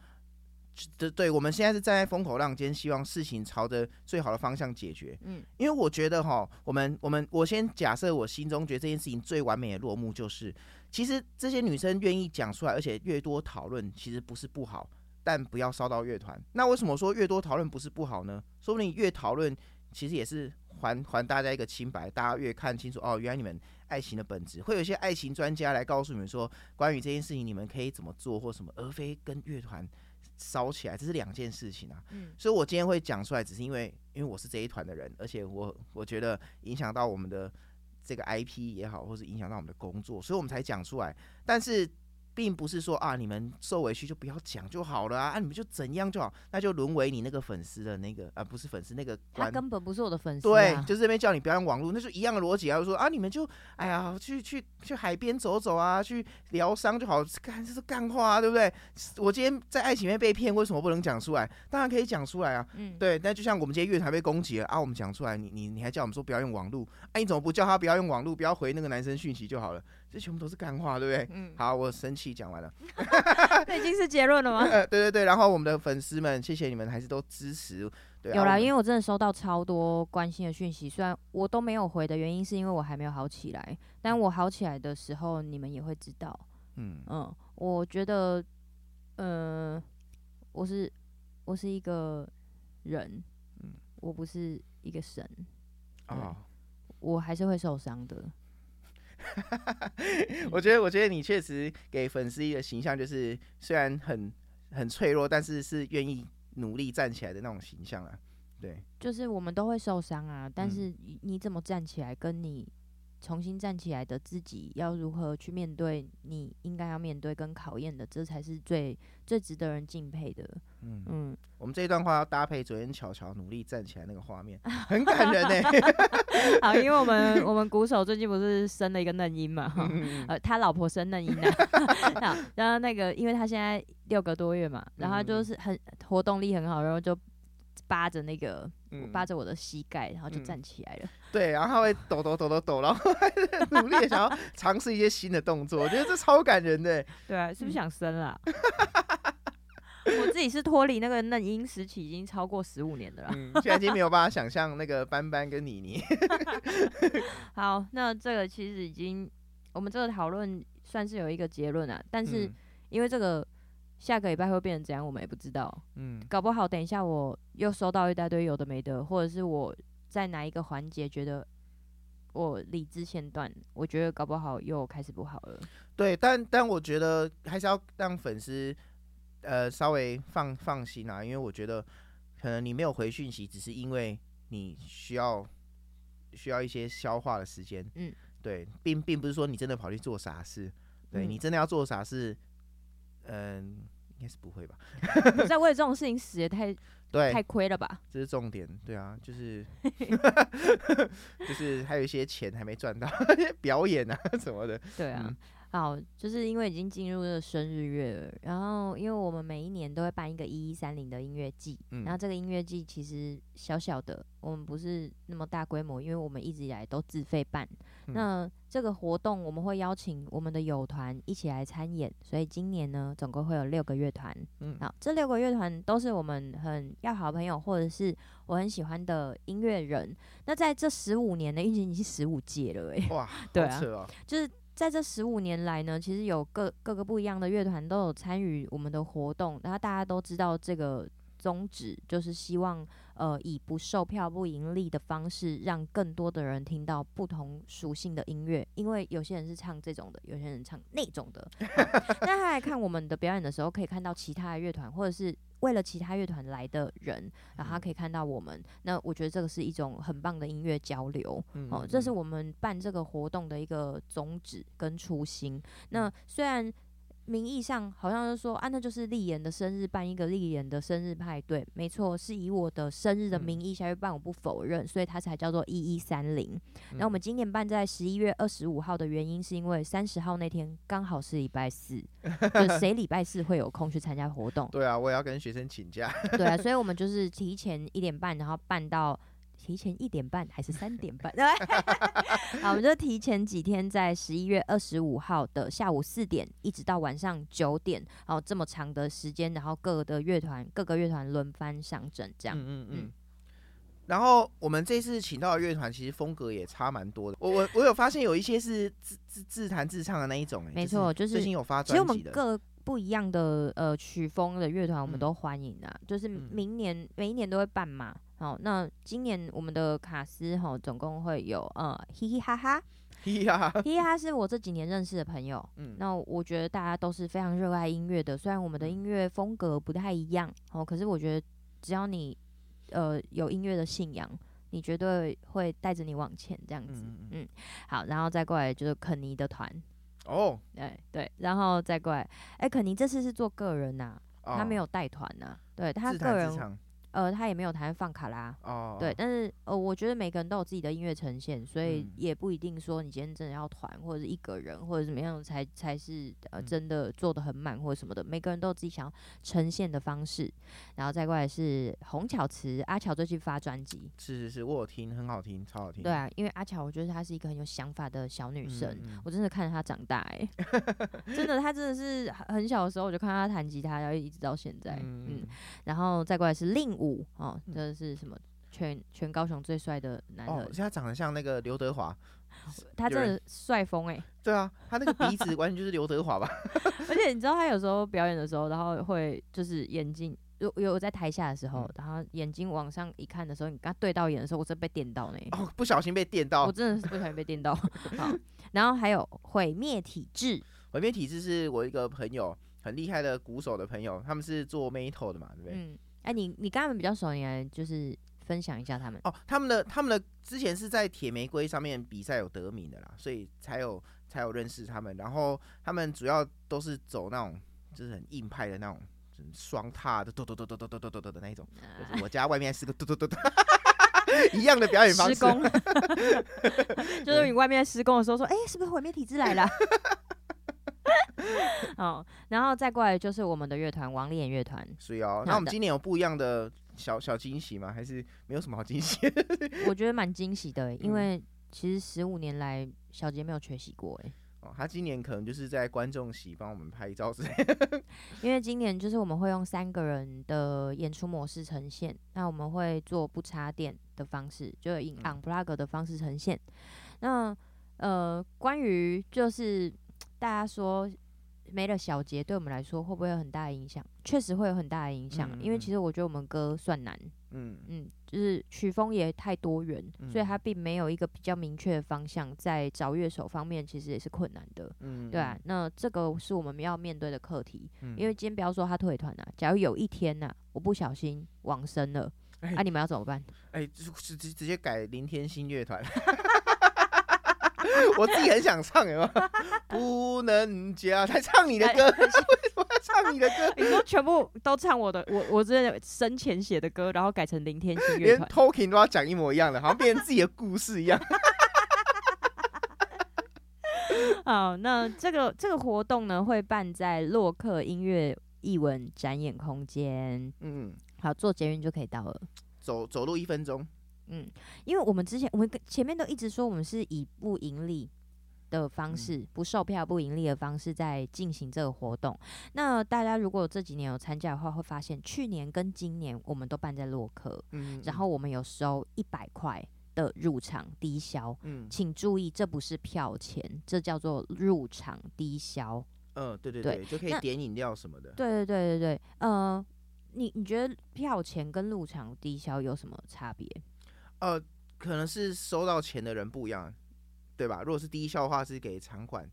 这对我们现在是站在风口浪尖，希望事情朝着最好的方向解决。嗯，因为我觉得哈，我们我们我先假设我心中觉得这件事情最完美的落幕就是，其实这些女生愿意讲出来，而且越多讨论，其实不是不好，但不要烧到乐团。那为什么说越多讨论不是不好呢？说不定越讨论，其实也是还还大家一个清白，大家越看清楚哦，原来你们。爱情的本质，会有一些爱情专家来告诉你们说，关于这件事情你们可以怎么做或什么，而非跟乐团烧起来，这是两件事情啊。嗯，所以我今天会讲出来，只是因为因为我是这一团的人，而且我我觉得影响到我们的这个 IP 也好，或是影响到我们的工作，所以我们才讲出来。但是。并不是说啊，你们受委屈就不要讲就好了啊，啊，你们就怎样就好，那就沦为你那个粉丝的那个啊，不是粉丝那个，他根本不是我的粉丝，对，就是这边叫你不要用网络，那就一样的逻辑啊，就说啊，你们就哎呀，去去去海边走走啊，去疗伤就好，干这是干话啊，对不对？我今天在爱情里面被骗，为什么不能讲出来？当然可以讲出来啊，嗯，对。那就像我们今天乐团被攻击了啊，我们讲出来，你你你还叫我们说不要用网络，哎，你怎么不叫他不要用网络，不要回那个男生讯息就好了？这全部都是干话，对不对？嗯，好，我生气讲完了。[LAUGHS] [LAUGHS] 这已经是结论了吗？对对对，然后我们的粉丝们，谢谢你们，还是都支持。对啊、有啦，因为我真的收到超多关心的讯息，虽然我都没有回的原因，是因为我还没有好起来。但我好起来的时候，你们也会知道。嗯嗯，我觉得，呃，我是我是一个人，嗯，我不是一个神。哦，我还是会受伤的。[LAUGHS] 我觉得，我觉得你确实给粉丝一个形象，就是虽然很很脆弱，但是是愿意努力站起来的那种形象啊。对，就是我们都会受伤啊，但是你怎么站起来，跟你。重新站起来的自己要如何去面对你应该要面对跟考验的，这才是最最值得人敬佩的。嗯嗯，我们这一段话要搭配昨天巧巧努力站起来那个画面，[LAUGHS] 很感人呢、欸。[LAUGHS] 好，因为我们我们鼓手最近不是生了一个嫩婴嘛，哈，呃，他老婆生嫩婴的。[LAUGHS] 好，然后那个，因为他现在六个多月嘛，然后就是很活动力很好，然后就。扒着那个，扒着我的膝盖，然后就站起来了。嗯、对，然后他会抖抖抖抖抖，然后努力想要尝试一些新的动作，我觉得这超感人的。对啊，是不是想生啊？嗯、[LAUGHS] 我自己是脱离那个嫩婴时期已经超过十五年的了，嗯，现在已经没有办法想象那个斑斑跟妮妮。[LAUGHS] 好，那这个其实已经我们这个讨论算是有一个结论啊，但是因为这个。下个礼拜会变成怎样，我们也不知道。嗯，搞不好等一下我又收到一大堆有的没的，或者是我在哪一个环节觉得我理智线断，我觉得搞不好又开始不好了。对，但但我觉得还是要让粉丝呃稍微放放心啊，因为我觉得可能你没有回讯息，只是因为你需要需要一些消化的时间。嗯，对，并并不是说你真的跑去做傻事。对，你真的要做傻事。嗯，应该是不会吧？[LAUGHS] 你在为这种事情死也太对，太亏了吧？这是重点，对啊，就是 [LAUGHS] [LAUGHS] 就是还有一些钱还没赚到，表演啊什么的，对啊。嗯好，就是因为已经进入了生日月了，然后因为我们每一年都会办一个一一三零的音乐季，嗯，然后这个音乐季其实小小的，我们不是那么大规模，因为我们一直以来都自费办。嗯，那这个活动我们会邀请我们的友团一起来参演，所以今年呢，总共会有六个乐团。嗯，好，这六个乐团都是我们很要好的朋友，或者是我很喜欢的音乐人。那在这十五年的，已经已经十五届了，哎，哇，[LAUGHS] 对啊，就是。在这十五年来呢，其实有各各个不一样的乐团都有参与我们的活动，然后大家都知道这个宗旨，就是希望呃以不售票不盈利的方式，让更多的人听到不同属性的音乐。因为有些人是唱这种的，有些人唱那种的。[LAUGHS] 那他来看我们的表演的时候，可以看到其他的乐团，或者是。为了其他乐团来的人，然后他可以看到我们，那我觉得这个是一种很棒的音乐交流，哦，这是我们办这个活动的一个宗旨跟初心。那虽然。名义上好像是说啊，那就是丽妍的生日办一个丽妍的生日派对，没错，是以我的生日的名义下去办，我不否认，所以它才叫做一一三零。那我们今年办在十一月二十五号的原因，是因为三十号那天刚好是礼拜四，[LAUGHS] 就谁礼拜四会有空去参加活动？对啊，我也要跟学生请假。对啊，所以我们就是提前一点半，然后办到。提前一点半还是三点半？对，[LAUGHS] [LAUGHS] 好，我们就提前几天，在十一月二十五号的下午四点，一直到晚上九点，然后这么长的时间，然后各个的乐团各个乐团轮番上阵，这样。嗯嗯嗯。然后我们这次请到的乐团，其实风格也差蛮多的。我我我有发现有一些是自自自弹自唱的那一种，没错，就是最近有发专辑的。其实我们各不一样的呃曲风的乐团，我们都欢迎啊。嗯、就是明年每一年都会办嘛。好，那今年我们的卡斯哈，总共会有呃，嘻 [LAUGHS] 嘻哈哈，嘻嘻哈哈，嘻嘻哈是我这几年认识的朋友。嗯，那我觉得大家都是非常热爱音乐的，虽然我们的音乐风格不太一样，哦，可是我觉得只要你呃有音乐的信仰，你绝对会带着你往前这样子。嗯，嗯，嗯，好，然后再过来就是肯尼的团。哦，对对，然后再过来，哎、欸，肯尼这次是做个人呐、啊，哦、他没有带团呐，对他个人。呃，他也没有弹放卡拉，oh. 对，但是呃，我觉得每个人都有自己的音乐呈现，所以也不一定说你今天真的要团或者是一个人或者怎么样才才是呃真的做的很满或者什么的，每个人都有自己想要呈现的方式。然后再过来是洪巧慈，阿巧最近发专辑，是是是，我有听，很好听，超好听。对啊，因为阿巧，我觉得她是一个很有想法的小女生，我真的看着她长大、欸，哎，[LAUGHS] 真的，她真的是很小的时候我就看她弹吉他，然后一直到现在，嗯，嗯，然后再过来是令。五哦，这是什么？全全高雄最帅的男的，哦，他长得像那个刘德华，他真的帅疯哎！对啊，他那个鼻子完全就是刘德华吧？[LAUGHS] 而且你知道他有时候表演的时候，然后会就是眼睛有有在台下的时候，嗯、然后眼睛往上一看的时候，你跟他对到眼的时候，我真的被电到呢！哦，不小心被电到，我真的是不小心被电到。好，然后还有毁灭体质，毁灭体质是我一个朋友很厉害的鼓手的朋友，他们是做 metal 的嘛，对不对？嗯。哎、欸，你你跟他们比较熟，你来就是分享一下他们哦。他们的他们的之前是在铁玫瑰上面比赛有得名的啦，所以才有才有认识他们。然后他们主要都是走那种就是很硬派的那种双踏的，嘟嘟嘟嘟嘟嘟嘟嘟嘟的那一种。就是我家外面是个嘟嘟嘟嘟，[LAUGHS] 一样的表演方式。[LAUGHS] [LAUGHS] 就是你外面施工的时候说，哎、欸，是不是毁灭体质来了？[LAUGHS] 哦，然后再过来就是我们的乐团王丽演乐团，是哦。那我们今年有不一样的小小惊喜吗？还是没有什么好惊喜？[LAUGHS] 我觉得蛮惊喜的，因为其实十五年来小杰没有缺席过，哎。哦，他今年可能就是在观众席帮我们拍照之类。[LAUGHS] 因为今年就是我们会用三个人的演出模式呈现，那我们会做不插电的方式，就以 unplug 的方式呈现。那呃，关于就是。大家说没了小杰，对我们来说会不会有很大的影响？确实会有很大的影响，嗯、因为其实我觉得我们歌算难，嗯嗯，就是曲风也太多元，嗯、所以它并没有一个比较明确的方向，在找乐手方面其实也是困难的，嗯，对啊，那这个是我们要面对的课题，嗯、因为今天不要说他退团啊，假如有一天呐、啊，我不小心往生了，那、欸啊，你们要怎么办？哎、欸，直直直接改林天星乐团。[LAUGHS] [LAUGHS] 我自己很想唱，有没有？[LAUGHS] 不能加，才唱你的歌，[LAUGHS] 为什么要唱你的歌？你说全部都唱我的，我我这生前写的歌，然后改成林天心乐团，连 talking 都要讲一模一样的，好像变成自己的故事一样。好，那这个这个活动呢，会办在洛克音乐艺文展演空间。嗯，好，坐捷运就可以到了，走走路一分钟。嗯，因为我们之前我们前面都一直说我们是以不盈利的方式，嗯、不售票不盈利的方式在进行这个活动。那大家如果这几年有参加的话，会发现去年跟今年我们都办在洛克，嗯，然后我们有收一百块的入场低消。嗯，请注意，这不是票钱，这叫做入场低消。嗯，对对对，对就可以点饮料什么的。对对对对对，呃，你你觉得票钱跟入场低消有什么差别？呃，可能是收到钱的人不一样，对吧？如果是低消的话，是给场馆。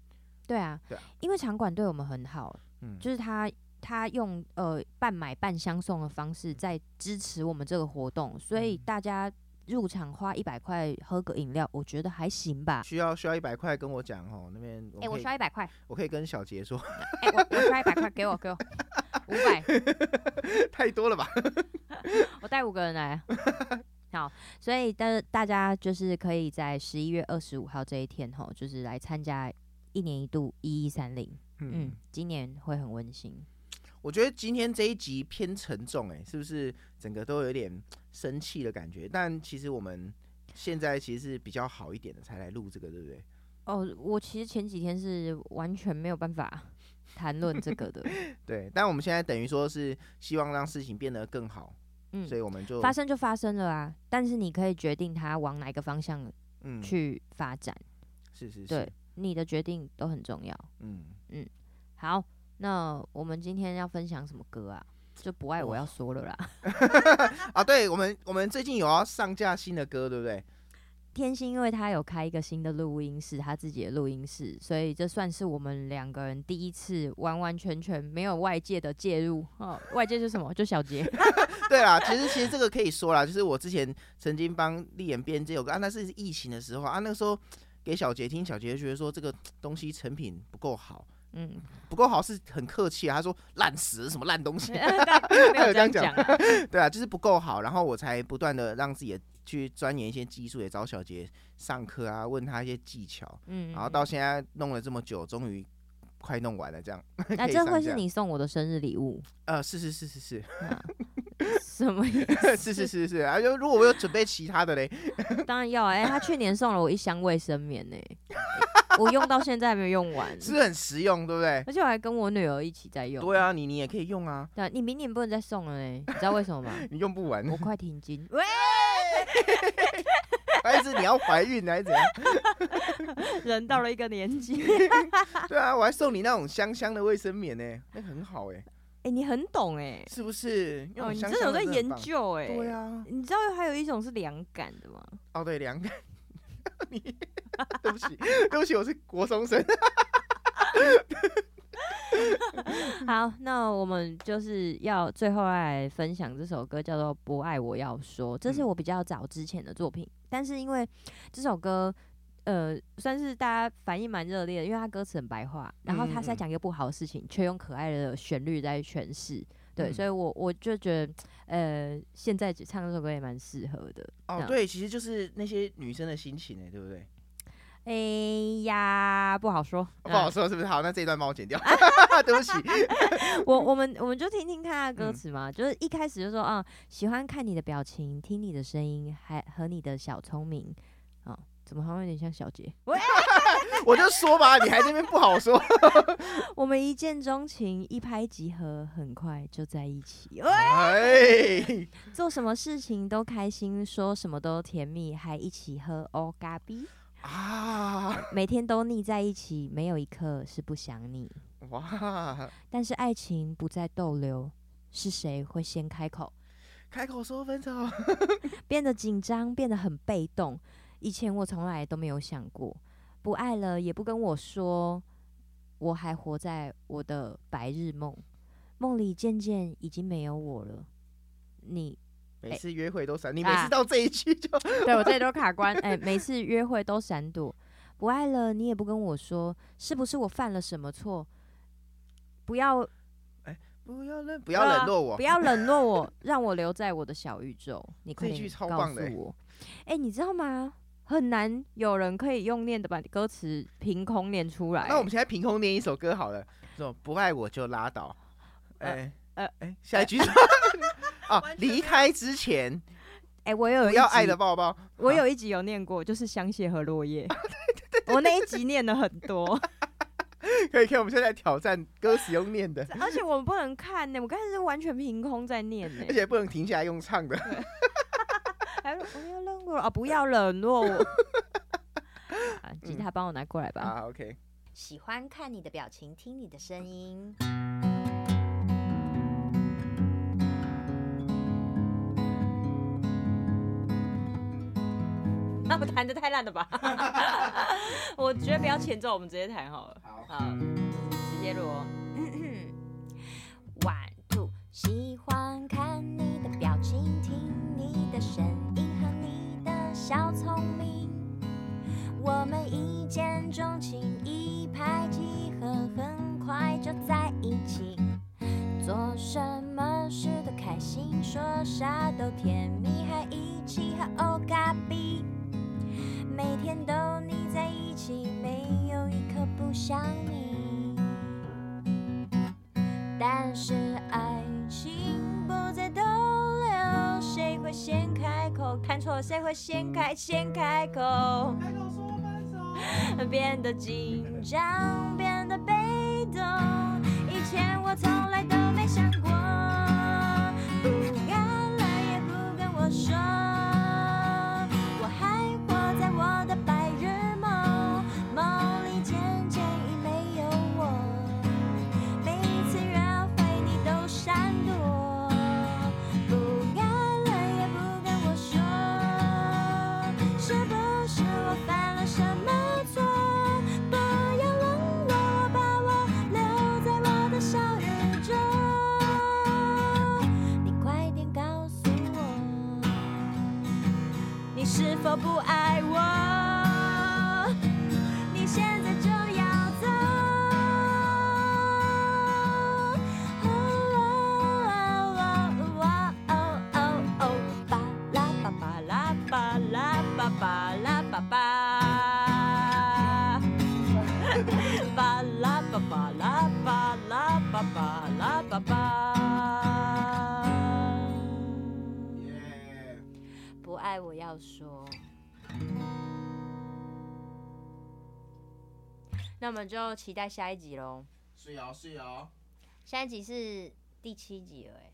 对啊，对啊，因为场馆对我们很好，嗯，就是他他用呃半买半相送的方式在支持我们这个活动，所以大家入场花一百块喝个饮料，我觉得还行吧。需要需要一百块跟我讲哦，那边哎，我需要一百块，我可以跟小杰说，哎，我我需要一百块，给我给我五百，[LAUGHS] 太多了吧？[LAUGHS] 我带五个人来，[LAUGHS] 好，所以大大家就是可以在十一月二十五号这一天吼，就是来参加。一年一度一一三零，嗯，今年会很温馨。我觉得今天这一集偏沉重，哎，是不是整个都有点生气的感觉？但其实我们现在其实是比较好一点的，才来录这个，对不对？哦，我其实前几天是完全没有办法谈论这个的。[LAUGHS] 对，但我们现在等于说是希望让事情变得更好，嗯，所以我们就发生就发生了啊。但是你可以决定它往哪个方向，嗯，去发展。是是是，对。你的决定都很重要。嗯嗯，好，那我们今天要分享什么歌啊？就不爱我要说了啦。[LAUGHS] 啊，对，我们我们最近有要上架新的歌，对不对？天心，因为他有开一个新的录音室，他自己的录音室，所以这算是我们两个人第一次完完全全没有外界的介入。哦，外界是什么？就小杰。[LAUGHS] 对啦，其实其实这个可以说啦，就是我之前曾经帮立言编这首歌啊，那是疫情的时候啊，那个时候。给小杰听，小杰觉得说这个东西成品不够好，嗯，不够好是很客气啊，他说烂死什么烂东西，[LAUGHS] 他有这样讲，[LAUGHS] 对啊，就是不够好，然后我才不断的让自己去钻研一些技术，也找小杰上课啊，问他一些技巧，嗯，然后到现在弄了这么久，终于快弄完了，这样，[LAUGHS] 那这会是你送我的生日礼物？呃，是是是是是。什么意 [LAUGHS] 思？是是是是啊！就如果我有准备其他的嘞，[LAUGHS] 当然要哎、欸！他去年送了我一箱卫生棉呢、欸，我用到现在还没有用完，是很实用，对不对？而且我还跟我女儿一起在用。对啊，你你也可以用啊。对，你明年不能再送了嘞，你知道为什么吗？你用不完，我快停经。喂，[LAUGHS] 还是你要怀孕还是怎样？[LAUGHS] 人到了一个年纪。[LAUGHS] 对啊，我还送你那种香香的卫生棉呢、欸，那很好哎、欸。哎、欸，你很懂哎、欸，是不是？哦，你真的有在研究哎、欸。对啊，你知道还有一种是凉感的吗？哦，对，凉感。你，对不起，对不起，我是国中生。[LAUGHS] 好，那我们就是要最后来分享这首歌，叫做《不爱我要说》，这是我比较早之前的作品，嗯、但是因为这首歌。呃，算是大家反应蛮热烈的，因为他歌词很白话，然后他是在讲一个不好的事情，却、嗯、用可爱的旋律在诠释，对，嗯、所以我我就觉得，呃，现在唱这首歌也蛮适合的。哦，对，其实就是那些女生的心情哎，对不对？哎呀，不好说，不好说是不是？好，那这一段帮我剪掉，[LAUGHS] 对不起。[LAUGHS] 我我们我们就听听看歌词嘛，嗯、就是一开始就说啊、嗯，喜欢看你的表情，听你的声音，还和你的小聪明，啊。怎么好像有点像小杰？[LAUGHS] 我就说吧，你还那边不好说。我们一见钟情，一拍即合，很快就在一起。哎，做什么事情都开心，说什么都甜蜜，还一起喝欧咖啡啊！每天都腻在一起，没有一刻是不想你。哇！但是爱情不再逗留，是谁会先开口？开口说分手，[LAUGHS] 变得紧张，变得很被动。以前我从来都没有想过，不爱了也不跟我说，我还活在我的白日梦，梦里渐渐已经没有我了。你每次约会都闪，你每次到这一句就、[LAUGHS] 啊、对我这里都卡关。哎、欸，每次约会都闪躲，不爱了你也不跟我说，是不是我犯了什么错？不要，哎、欸，不要冷，不要冷落我，不要冷落我，[LAUGHS] 让我留在我的小宇宙。你快点告诉我，哎、欸，你知道吗？很难有人可以用念的把歌词凭空念出来。那我们现在凭空念一首歌好了，说不爱我就拉倒。哎、欸、哎、呃欸、下一句 [LAUGHS] 离开之前，哎、欸，我有不要爱的抱抱。我有一集有念过，就是香榭和落叶。我那一集念了很多。[LAUGHS] 可以，可以，我们现在挑战歌词用念的。而且我们不能看呢，我刚才是完全凭空在念呢，而且不能停下来用唱的。[LAUGHS] 还不要冷落啊！不要冷落我。[LAUGHS] 啊，吉他帮我拿过来吧。啊，OK。喜欢看你的表情，听你的声音。[LAUGHS] 我弹的太烂了吧？[LAUGHS] 我觉得不要前奏，我们直接弹好了。好，好，直接录。[CLEARS THROAT] One two，喜欢看你的表情，听你的声音和你的小聪明。我们一见钟情，一拍即合，很快就在一起。做什么事都开心，说啥都甜蜜，还一起喝欧咖比。每天都腻在一起，没有一刻不想你。但是爱情不再逗留，谁会先开口？看错，谁会先开先开口？变得紧张，变得被动，以前我从来都没想过，不敢来也不跟我说。不爱那我们就期待下一集喽。是哦，是哦。下一集是第七集了，哎，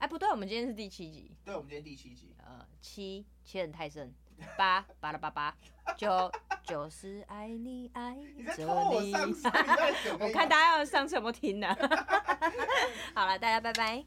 哎，不对，我们今天是第七集。对，我们今天第七集。呃，七，七人太甚。八，巴拉巴巴。九，就是爱你爱着你。[LAUGHS] 我看大家要上次有没有听呢？[LAUGHS] 好了，大家拜拜。